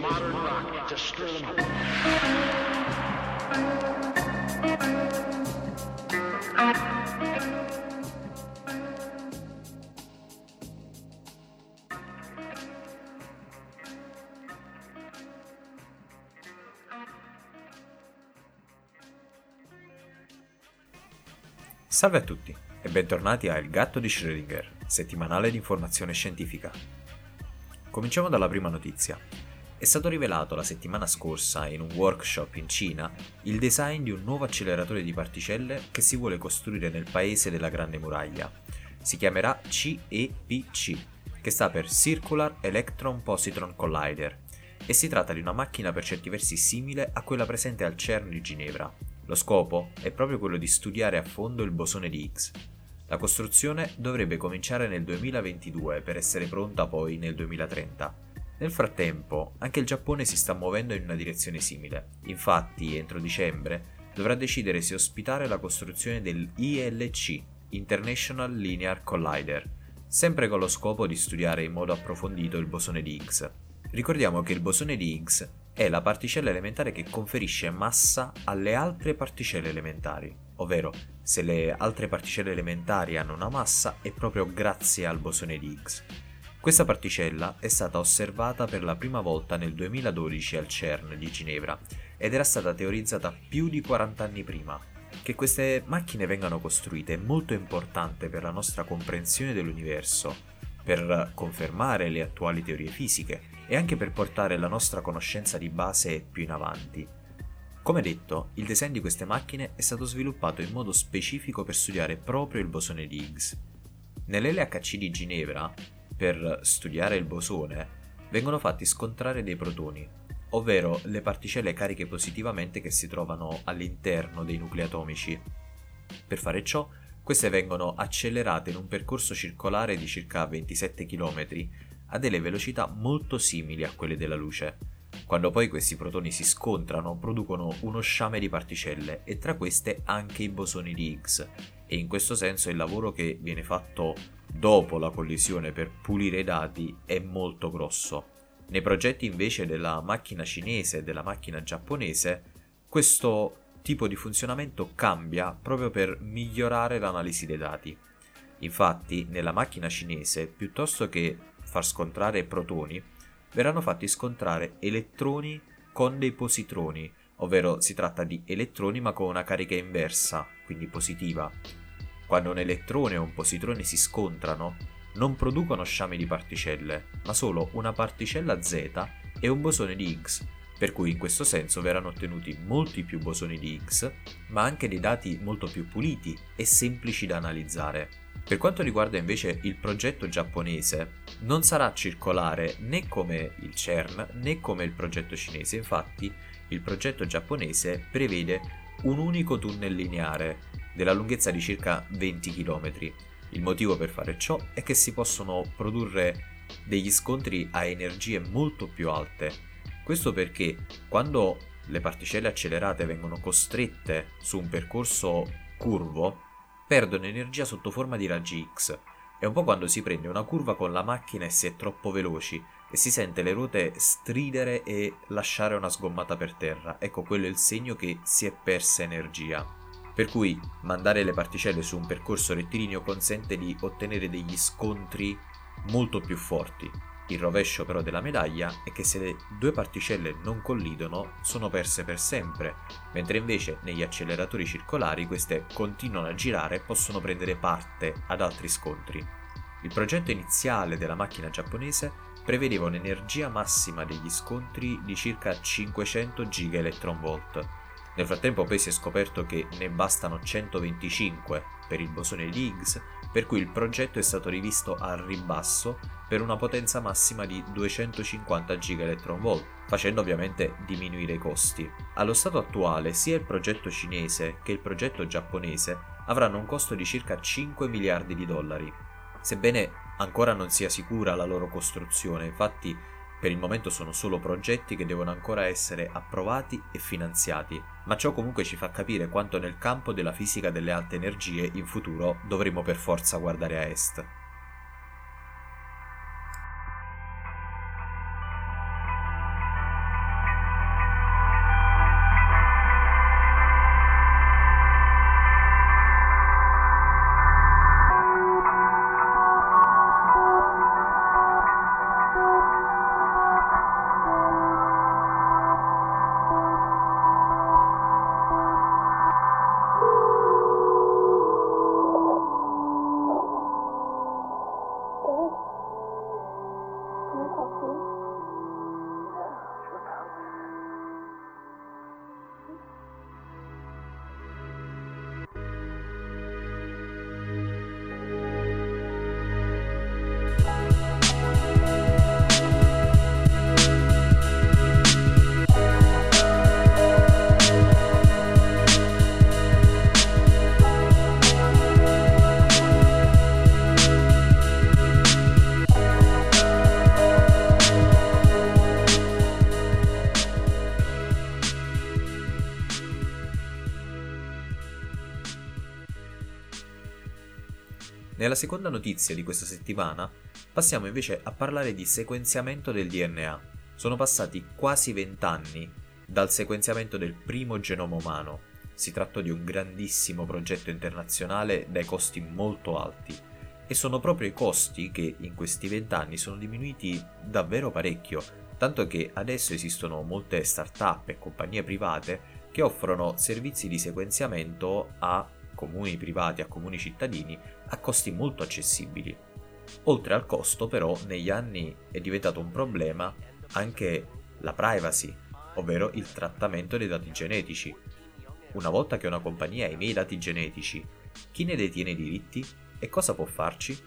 modern rock to stir them up. Salve a tutti e bentornati a Il gatto di Schrödinger, settimanale di informazione scientifica. Cominciamo dalla prima notizia. È stato rivelato la settimana scorsa in un workshop in Cina il design di un nuovo acceleratore di particelle che si vuole costruire nel paese della Grande Muraglia. Si chiamerà CEPC, che sta per Circular Electron Positron Collider, e si tratta di una macchina per certi versi simile a quella presente al CERN di Ginevra. Lo scopo è proprio quello di studiare a fondo il bosone di Higgs. La costruzione dovrebbe cominciare nel 2022 per essere pronta poi nel 2030. Nel frattempo, anche il Giappone si sta muovendo in una direzione simile. Infatti, entro dicembre, dovrà decidere se ospitare la costruzione del ILC, International Linear Collider, sempre con lo scopo di studiare in modo approfondito il bosone di Higgs. Ricordiamo che il bosone di Higgs è la particella elementare che conferisce massa alle altre particelle elementari, ovvero se le altre particelle elementari hanno una massa è proprio grazie al bosone di Higgs. Questa particella è stata osservata per la prima volta nel 2012 al CERN di Ginevra ed era stata teorizzata più di 40 anni prima. Che queste macchine vengano costruite è molto importante per la nostra comprensione dell'universo, per confermare le attuali teorie fisiche e anche per portare la nostra conoscenza di base più in avanti. Come detto, il design di queste macchine è stato sviluppato in modo specifico per studiare proprio il bosone di Higgs. Nell'LHC di Ginevra, per studiare il bosone, vengono fatti scontrare dei protoni, ovvero le particelle cariche positivamente che si trovano all'interno dei nuclei atomici. Per fare ciò, queste vengono accelerate in un percorso circolare di circa 27 km a delle velocità molto simili a quelle della luce. Quando poi questi protoni si scontrano, producono uno sciame di particelle e tra queste anche i bosoni di Higgs. E in questo senso il lavoro che viene fatto dopo la collisione per pulire i dati è molto grosso. Nei progetti invece della macchina cinese e della macchina giapponese, questo tipo di funzionamento cambia proprio per migliorare l'analisi dei dati. Infatti, nella macchina cinese, piuttosto che far scontrare protoni, verranno fatti scontrare elettroni con dei positroni, ovvero si tratta di elettroni ma con una carica inversa, quindi positiva. Quando un elettrone o un positrone si scontrano, non producono sciami di particelle, ma solo una particella Z e un bosone di Higgs, per cui in questo senso verranno ottenuti molti più bosoni di Higgs, ma anche dei dati molto più puliti e semplici da analizzare. Per quanto riguarda invece il progetto giapponese, non sarà circolare né come il CERN né come il progetto cinese, infatti il progetto giapponese prevede un unico tunnel lineare della lunghezza di circa 20 km. Il motivo per fare ciò è che si possono produrre degli scontri a energie molto più alte. Questo perché quando le particelle accelerate vengono costrette su un percorso curvo, perdono energia sotto forma di raggi X. È un po' quando si prende una curva con la macchina e si è troppo veloci e si sente le ruote stridere e lasciare una sgommata per terra. Ecco, quello è il segno che si è persa energia. Per cui mandare le particelle su un percorso rettilineo consente di ottenere degli scontri molto più forti, il rovescio però della medaglia è che se le due particelle non collidono sono perse per sempre, mentre invece negli acceleratori circolari queste continuano a girare e possono prendere parte ad altri scontri. Il progetto iniziale della macchina giapponese prevedeva un'energia massima degli scontri di circa 500 GeV. Nel frattempo poi si è scoperto che ne bastano 125 per il bosone di Higgs per cui il progetto è stato rivisto al ribasso per una potenza massima di 250 GeV, facendo ovviamente diminuire i costi. Allo stato attuale sia il progetto cinese che il progetto giapponese avranno un costo di circa 5 miliardi di dollari. Sebbene ancora non sia sicura la loro costruzione, infatti per il momento sono solo progetti che devono ancora essere approvati e finanziati, ma ciò comunque ci fa capire quanto nel campo della fisica delle alte energie in futuro dovremo per forza guardare a est. 很好听 Nella seconda notizia di questa settimana passiamo invece a parlare di sequenziamento del DNA. Sono passati quasi vent'anni dal sequenziamento del primo genoma umano. Si tratta di un grandissimo progetto internazionale dai costi molto alti e sono proprio i costi che in questi vent'anni sono diminuiti davvero parecchio, tanto che adesso esistono molte start-up e compagnie private che offrono servizi di sequenziamento a comuni privati, a comuni cittadini, a costi molto accessibili. Oltre al costo, però, negli anni è diventato un problema anche la privacy, ovvero il trattamento dei dati genetici. Una volta che una compagnia ha i miei dati genetici, chi ne detiene i diritti e cosa può farci?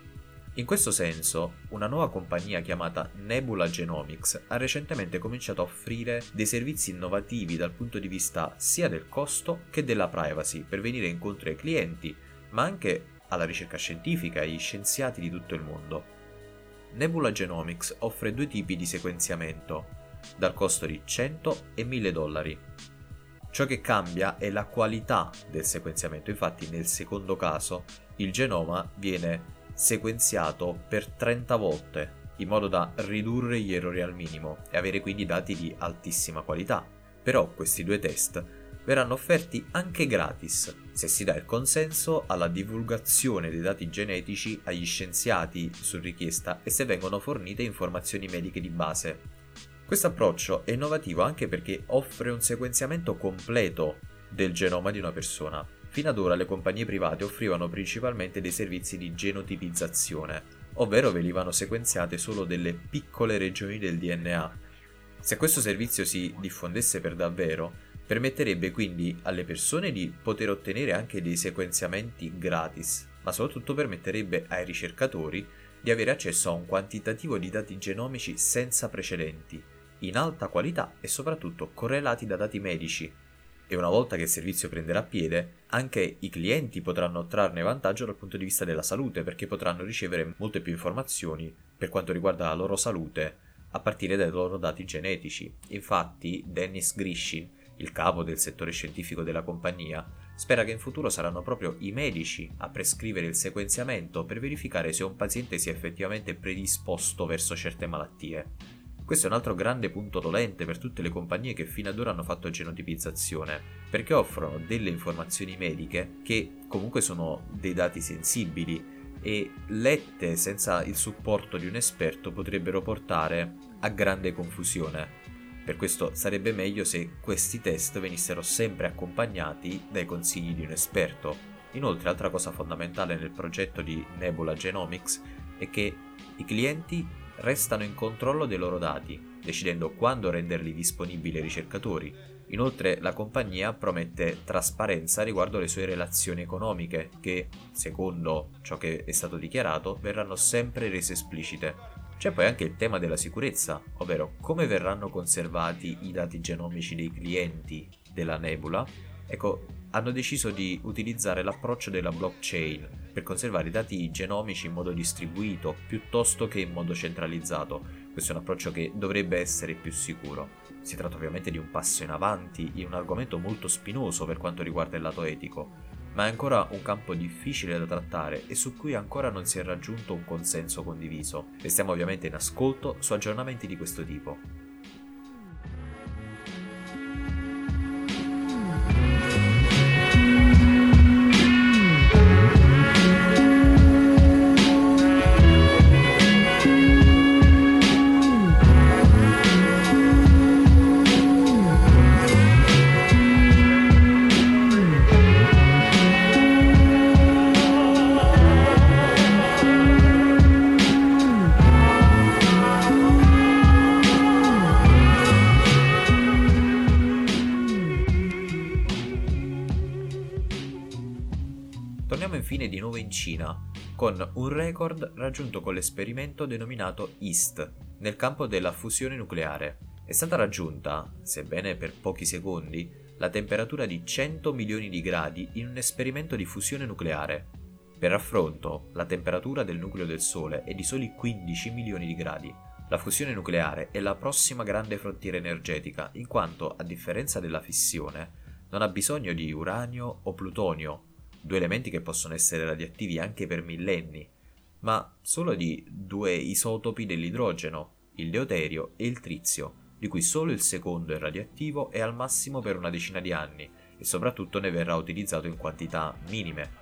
In questo senso, una nuova compagnia chiamata Nebula Genomics ha recentemente cominciato a offrire dei servizi innovativi dal punto di vista sia del costo che della privacy per venire incontro ai clienti, ma anche alla ricerca scientifica e agli scienziati di tutto il mondo. Nebula Genomics offre due tipi di sequenziamento, dal costo di 100 e 1000 dollari. Ciò che cambia è la qualità del sequenziamento, infatti nel secondo caso il genoma viene sequenziato per 30 volte in modo da ridurre gli errori al minimo e avere quindi dati di altissima qualità. Però questi due test verranno offerti anche gratis se si dà il consenso alla divulgazione dei dati genetici agli scienziati su richiesta e se vengono fornite informazioni mediche di base. Questo approccio è innovativo anche perché offre un sequenziamento completo del genoma di una persona, Fino ad ora le compagnie private offrivano principalmente dei servizi di genotipizzazione, ovvero venivano sequenziate solo delle piccole regioni del DNA. Se questo servizio si diffondesse per davvero, permetterebbe quindi alle persone di poter ottenere anche dei sequenziamenti gratis, ma soprattutto permetterebbe ai ricercatori di avere accesso a un quantitativo di dati genomici senza precedenti, in alta qualità e soprattutto correlati da dati medici, e una volta che il servizio prenderà piede, anche i clienti potranno trarne vantaggio dal punto di vista della salute perché potranno ricevere molte più informazioni per quanto riguarda la loro salute a partire dai loro dati genetici. Infatti, Dennis Grishin, il capo del settore scientifico della compagnia, spera che in futuro saranno proprio i medici a prescrivere il sequenziamento per verificare se un paziente sia effettivamente predisposto verso certe malattie. Questo è un altro grande punto dolente per tutte le compagnie che fino ad ora hanno fatto genotipizzazione, perché offrono delle informazioni mediche che comunque sono dei dati sensibili e lette senza il supporto di un esperto potrebbero portare a grande confusione. Per questo sarebbe meglio se questi test venissero sempre accompagnati dai consigli di un esperto. Inoltre, altra cosa fondamentale nel progetto di Nebula Genomics è che i clienti restano in controllo dei loro dati, decidendo quando renderli disponibili ai ricercatori. Inoltre la compagnia promette trasparenza riguardo le sue relazioni economiche, che, secondo ciò che è stato dichiarato, verranno sempre rese esplicite. C'è poi anche il tema della sicurezza, ovvero come verranno conservati i dati genomici dei clienti della Nebula. Ecco, hanno deciso di utilizzare l'approccio della blockchain per conservare i dati genomici in modo distribuito piuttosto che in modo centralizzato. Questo è un approccio che dovrebbe essere più sicuro. Si tratta ovviamente di un passo in avanti in un argomento molto spinoso per quanto riguarda il lato etico, ma è ancora un campo difficile da trattare e su cui ancora non si è raggiunto un consenso condiviso. Restiamo ovviamente in ascolto su aggiornamenti di questo tipo. Infine di nuovo in Cina, con un record raggiunto con l'esperimento denominato EAST, nel campo della fusione nucleare. È stata raggiunta, sebbene per pochi secondi, la temperatura di 100 milioni di gradi in un esperimento di fusione nucleare. Per raffronto, la temperatura del nucleo del Sole è di soli 15 milioni di gradi. La fusione nucleare è la prossima grande frontiera energetica, in quanto, a differenza della fissione, non ha bisogno di uranio o plutonio due elementi che possono essere radioattivi anche per millenni, ma solo di due isotopi dell'idrogeno, il deuterio e il trizio, di cui solo il secondo è radioattivo e al massimo per una decina di anni, e soprattutto ne verrà utilizzato in quantità minime.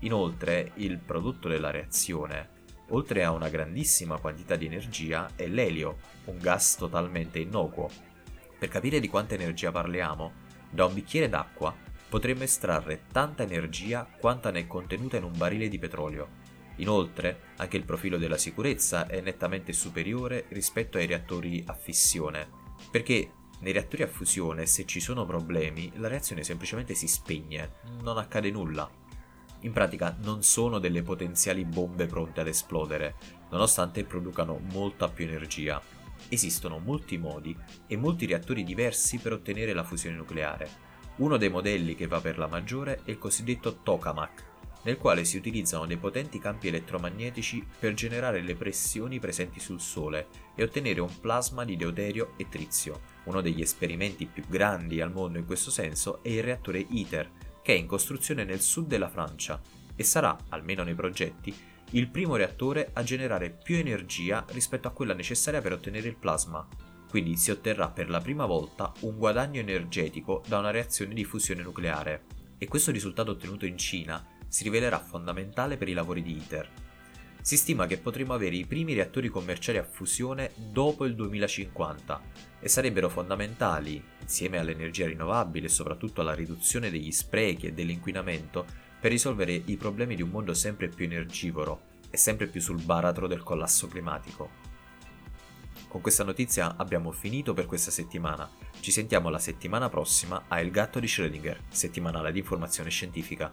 Inoltre, il prodotto della reazione, oltre a una grandissima quantità di energia, è l'elio, un gas totalmente innocuo. Per capire di quanta energia parliamo, da un bicchiere d'acqua potremmo estrarre tanta energia quanta ne è contenuta in un barile di petrolio. Inoltre, anche il profilo della sicurezza è nettamente superiore rispetto ai reattori a fissione, perché nei reattori a fusione, se ci sono problemi, la reazione semplicemente si spegne, non accade nulla. In pratica non sono delle potenziali bombe pronte ad esplodere, nonostante producano molta più energia. Esistono molti modi e molti reattori diversi per ottenere la fusione nucleare. Uno dei modelli che va per la maggiore è il cosiddetto tokamak, nel quale si utilizzano dei potenti campi elettromagnetici per generare le pressioni presenti sul Sole e ottenere un plasma di deuterio e trizio. Uno degli esperimenti più grandi al mondo in questo senso è il reattore ITER, che è in costruzione nel sud della Francia e sarà, almeno nei progetti, il primo reattore a generare più energia rispetto a quella necessaria per ottenere il plasma. Quindi si otterrà per la prima volta un guadagno energetico da una reazione di fusione nucleare. E questo risultato ottenuto in Cina si rivelerà fondamentale per i lavori di ITER. Si stima che potremo avere i primi reattori commerciali a fusione dopo il 2050 e sarebbero fondamentali, insieme all'energia rinnovabile e soprattutto alla riduzione degli sprechi e dell'inquinamento, per risolvere i problemi di un mondo sempre più energivoro e sempre più sul baratro del collasso climatico. Con questa notizia abbiamo finito per questa settimana. Ci sentiamo la settimana prossima a Il gatto di Schrödinger, settimanale di informazione scientifica.